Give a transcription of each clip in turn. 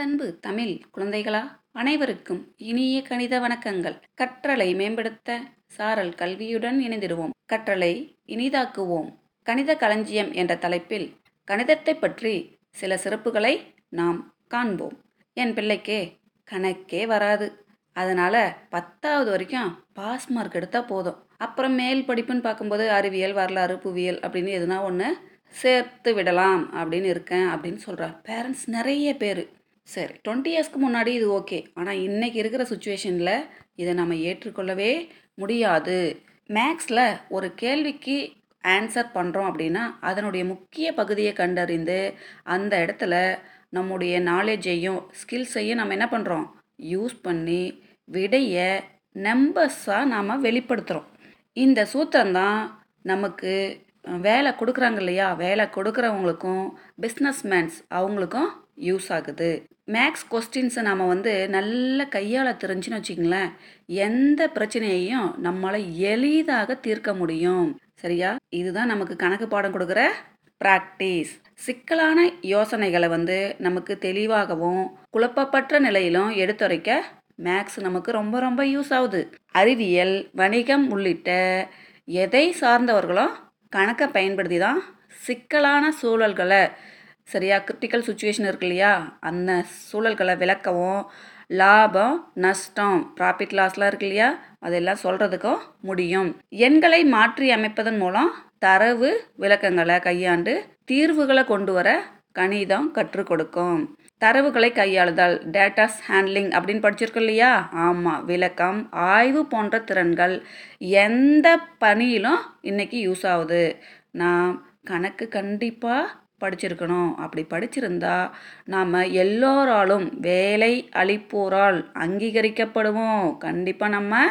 அன்பு தமிழ் குழந்தைகளா அனைவருக்கும் இனிய கணித வணக்கங்கள். கற்றலை மேம்படுத்த சாரல் கல்வியுடன் இணைந்திடுவோம். கற்றலை இனிதாக்குவோம். கணித களஞ்சியம் என்ற தலைப்பில் கணிதத்தை பற்றி சில சிறப்புகளை நாம் காண்போம். என் பிள்ளைக்கே கணக்கே வராது. அதனால பத்தாவது வரைக்கும் பாஸ் மார்க் எடுத்தால் போதும். அப்புறம் மேல் படிப்புன்னு பார்க்கும்போது அறிவியல் வரலாறு புவியியல் அப்படின்னு எதுனா ஒன்று சேர்த்து விடலாம் அப்படின்னு இருக்கேன் அப்படின்னு சொல்கிறார் பேரண்ட்ஸ் நிறைய பேர். சரி டுவெண்ட்டி இயர்ஸ்க்கு முன்னாடி இது ஓகே ஆனால் இன்றைக்கி இருக்கிற சுச்சுவேஷனில் இதை நம்ம ஏற்றுக்கொள்ளவே முடியாது. மேக்ஸில் ஒரு கேள்விக்கு ஆன்சர் பண்ணுறோம் அப்படின்னா அதனுடைய முக்கிய பகுதியை கண்டறிந்து அந்த இடத்துல நம்முடைய நாலேஜையும் ஸ்கில்ஸையும் நம்ம என்ன பண்ணுறோம் யூஸ் பண்ணி விடையை நம்பர்ஸாக நாம் வெளிப்படுத்துகிறோம் இந்த சூத்திரம்தான் நமக்கு வேலை கொடுக்குறாங்க இல்லையா? வேலை கொடுக்குறவங்களுக்கும் பிஸ்னஸ்மேன்ஸ் அவங்களுக்கும் யூஸ் ஆகுது. மேக்ஸ் கொஸ்டின்ஸை நம்ம வந்து நல்ல கையால் தெரிஞ்சுன்னு வச்சுங்களேன் எந்த பிரச்சனையையும் நம்மளால் எளிதாக தீர்க்க முடியும். சரியா? இதுதான் நமக்கு கணக்கு பாடம் கொடுக்குற ப்ராக்டிஸ் சிக்கலான யோசனைகளை வந்து நமக்கு தெளிவாகவும் குழப்பப்பட்ட நிலையிலும் எடுத்துரைக்க மேக்ஸ் நமக்கு ரொம்ப ரொம்ப யூஸ் ஆகுது. அறிவியல் வணிகம் உள்ளிட்ட எதை சார்ந்தவர்களும் கணக்கை பயன்படுத்தி தான் சிக்கலான சூழல்களை சரியா? கிரிட்டிக்கல் சுச்சுவேஷன் இருக்கு இல்லையா? அந்த சூழல்களை விளக்கவும் லாபம் நஷ்டம் ப்ராஃபிட் லாஸ்லாம் இருக்கு இல்லையா? அதெல்லாம் சொல்கிறதுக்கும் முடியும். எண்களை மாற்றி அமைப்பதன் மூலம் தரவு விளக்கங்களை கையாண்டு தீர்வுகளை கொண்டு வர கணிதம் கற்றுக் கொடுக்கும். தரவுகளை கையாளுதல் டேட்டாஸ் ஹேண்ட்லிங் அப்படின்னு படிச்சிருக்கோம் இல்லையா? ஆமாம் விளக்கம் ஆய்வு போன்ற திறன்கள் எந்த பணியிலும் இன்றைக்கி யூஸ் ஆகுது. நான் கணக்கு கண்டிப்பாக படிச்சிருக்கணும். அப்படி படிச்சிருந்தா நாம் எல்லோராலும் வேலை அளிப்போரால் அங்கீகரிக்கப்படுவோம். கண்டிப்பாக நம்ம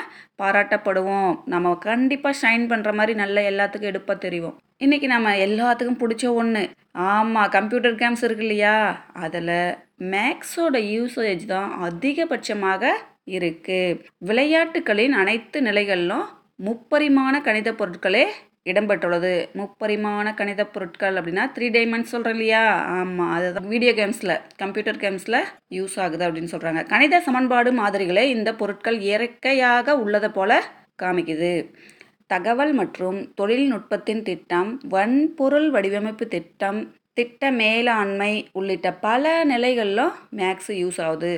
பாராட்டப்படுவோம். நம்ம கண்டிப்பாக ஷைன் பண்ணுற மாதிரி நல்ல எல்லாத்துக்கும் எடுப்பாக தெரியும் இன்றைக்கி நம்ம எல்லாத்துக்கும் பிடிச்ச ஒன்று ஆமாம் கம்ப்யூட்டர் கேம்ஸ் இருக்கு இல்லையா? அதில் மேக்ஸோட யூசேஜ் தான் அதிகபட்சமாக இருக்குது விளையாட்டுகளின் அனைத்து நிலைகளிலும் முப்பரிமாண கணித பொருட்களே இடம்பெற்றுள்ளது. முப்பரிமாண கணித பொருட்கள் அப்படின்னா த்ரீ டைமண்ட்ஸ் சொல்கிறேன் இல்லையா? ஆமாம் அதுதான். வீடியோ கேம்ஸில் கம்ப்யூட்டர் கேம்ஸில் யூஸ் ஆகுது அப்படின்னு சொல்கிறாங்க கணித சமன்பாடு மாதிரிகளே இந்த பொருட்கள் இயற்கையாக உள்ளதை போல காமிக்குது. தகவல் மற்றும் தொழில்நுட்பத்தின் திட்டம் வன்பொருள் வடிவமைப்பு திட்டம் திட்ட மேலாண்மை உள்ளிட்ட பல நிலைகளிலும் மேக்ஸ் யூஸ் ஆகுது.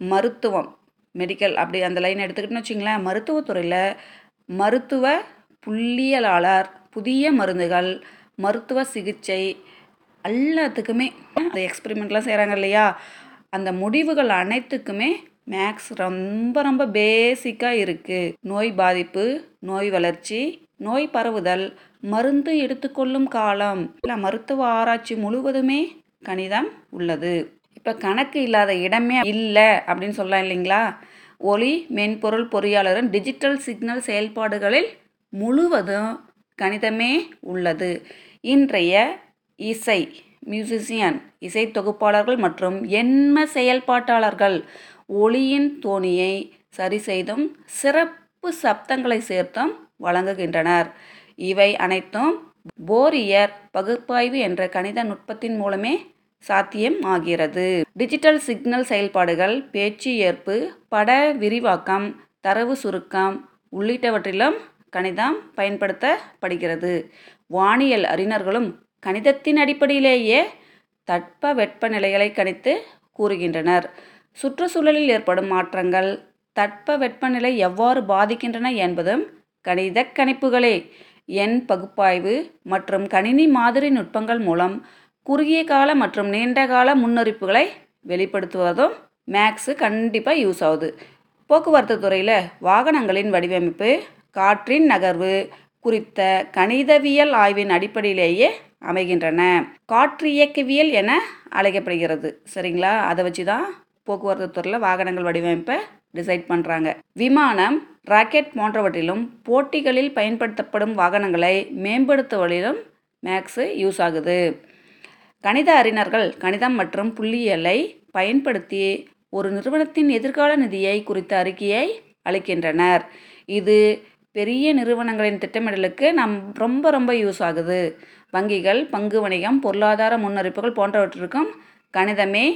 மருத்துவம் மெடிக்கல் அப்படி அந்த லைன் எடுத்துக்கிட்டோன்னு வச்சிங்களேன் மருத்துவத்துறையில் மருத்துவ புள்ளியலாளர் புதிய மருந்துகள் மருத்துவ சிகிச்சை எல்லாத்துக்குமே அந்த எக்ஸ்பெரிமெண்ட்லாம் செய்கிறாங்க இல்லையா? அந்த முடிவுகள் அனைத்துக்குமே மேக்ஸ் ரொம்ப ரொம்ப பேசிக்காக இருக்குது நோய் பாதிப்பு நோய் வளர்ச்சி நோய் பரவுதல் மருந்து எடுத்துக்கொள்ளும் காலம். இல்லை மருத்துவ ஆராய்ச்சி முழுவதுமே கணிதம் உள்ளது. இப்போ கணக்கு இல்லாத இடமே இல்லை அப்படின்னு சொல்லலாம் இல்லைங்களா? ஒளி மென்பொருள் பொறியாளரின் டிஜிட்டல் சிக்னல் செயல்பாடுகளில் முழுவதும் கணிதமே உள்ளது. இன்றைய இசை மியூசிசியன் இசை தொகுப்பாளர்கள் மற்றும் எண்ம செயல்பாட்டாளர்கள் ஒளியின் தோணியை சரி செய்தும் சிறப்பு சப்தங்களை சேர்த்தும் வழங்குகின்றனர். இவை அனைத்தும் போரியர் பகுப்பாய்வு என்ற கணித நுட்பத்தின் மூலமே சாத்தியம் ஆகிறது. டிஜிட்டல் சிக்னல் செயல்பாடுகள் பேச்சு ஏற்பு பட விரிவாக்கம் தரவு சுருக்கம் உள்ளிட்டவற்றிலும் கணிதம் பயன்படுத்தப்படுகிறது. வானியல் அறிஞர்களும் கணிதத்தின் அடிப்படையிலேயே தட்ப வெப்பநிலைகளை கணித்து கூறுகின்றனர். சுற்றுச்சூழலில் ஏற்படும் மாற்றங்கள் தட்ப வெப்பநிலை எவ்வாறு பாதிக்கின்றன என்பதும் கணித கணிப்புகளே. எண் பகுப்பாய்வு மற்றும் கணினி மாதிரி நுட்பங்கள் மூலம் குறுகிய கால மற்றும் நீண்ட கால முன்னறிப்புகளை வெளிப்படுத்துவதும் மேக்ஸு கண்டிப்பாக யூஸ் ஆகுது. போக்குவரத்து துறையில் வாகனங்களின் வடிவமைப்பு காற்றின் நகர்வு குறித்த கணிதவியல் ஆய்வின் அடிப்படையிலேயே அமைகின்றன. காற்று இயக்கவியல் என அழைக்கப்படுகிறது. சரிங்களா? அதை வச்சு தான் போக்குவரத்து துறையில் வாகனங்கள் வடிவமைப்பை டிசைட் பண்ணுறாங்க விமானம் ராக்கெட் போன்றவற்றிலும் போட்டிகளில் பயன்படுத்தப்படும் வாகனங்களை மேம்படுத்துவதிலும் மேக்ஸு யூஸ் ஆகுது. கணித அறிஞர்கள் கணிதம் மற்றும் புள்ளியியலை பயன்படுத்தி ஒரு நிறுவனத்தின் எதிர்கால நிதியை குறித்த அறிக்கையை அளிக்கின்றனர். இது பெரிய நிறுவனங்களின் திட்டமிடலுக்கு நம் ரொம்ப ரொம்ப யூஸ் ஆகுது. வங்கிகள் பங்கு வணிகம் பொருளாதார முன்னறிப்புகள் போன்றவற்றிற்கும் கணிதமே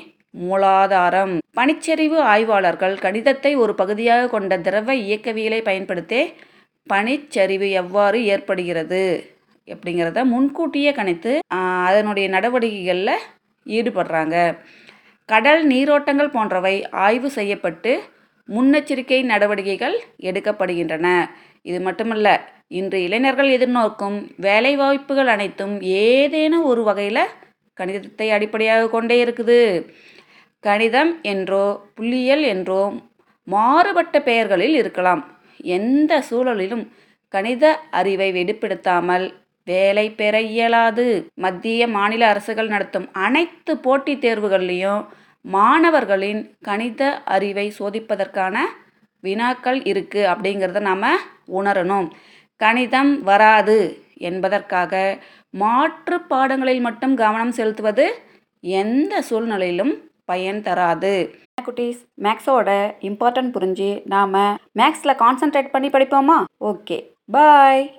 மூலாதாரம். பனிச்சரிவு ஆய்வாளர்கள் கணிதத்தை ஒரு பகுதியாக கொண்ட திரவ இயக்கவியலை பயன்படுத்தி பனிச்சரிவு எவ்வாறு ஏற்படுகிறது அப்படிங்கிறத முன்கூட்டியே கணித்து அதனுடைய நடவடிக்கைகளில் ஈடுபடுறாங்க. கடல் நீரோட்டங்கள் போன்றவை ஆய்வு செய்யப்பட்டு முன்னெச்சரிக்கை நடவடிக்கைகள் எடுக்கப்படுகின்றன. இது மட்டுமல்ல இன்று இளைஞர்கள் எதிர்நோக்கும் வேலைவாய்ப்புகள் அனைத்தும் ஏதேனும் ஒரு வகையில் கணிதத்தை அடிப்படையாக கொண்டே இருக்குது. கணிதம் என்றோ புள்ளியியல் என்றோ மாறுபட்ட பெயர்களில் இருக்கலாம். எந்த சூழலிலும் கணித அறிவை வெளிப்படுத்தாமல் வேலை பெற இயலாது. மத்திய மாநில அரசுகள் நடத்தும் அனைத்து போட்டித் தேர்வுகள்லையும் மாணவர்களின் கணித அறிவை சோதிப்பதற்கான வினாக்கள் இருக்குது அப்படிங்கிறத நாம் உணரணும். கணிதம் வராது என்பதற்காக மாற்று பாடங்களில் மட்டும் கவனம் செலுத்துவது எந்த சூழ்நிலையிலும் பயன் தராது. குட்டீஸ்? மேக்ஸோட இம்பார்ட்டன்ட் புரிஞ்சு நாம் மேக்ஸில் கான்சென்ட்ரேட் பண்ணி படிப்போமா? ஓகே. பாய்.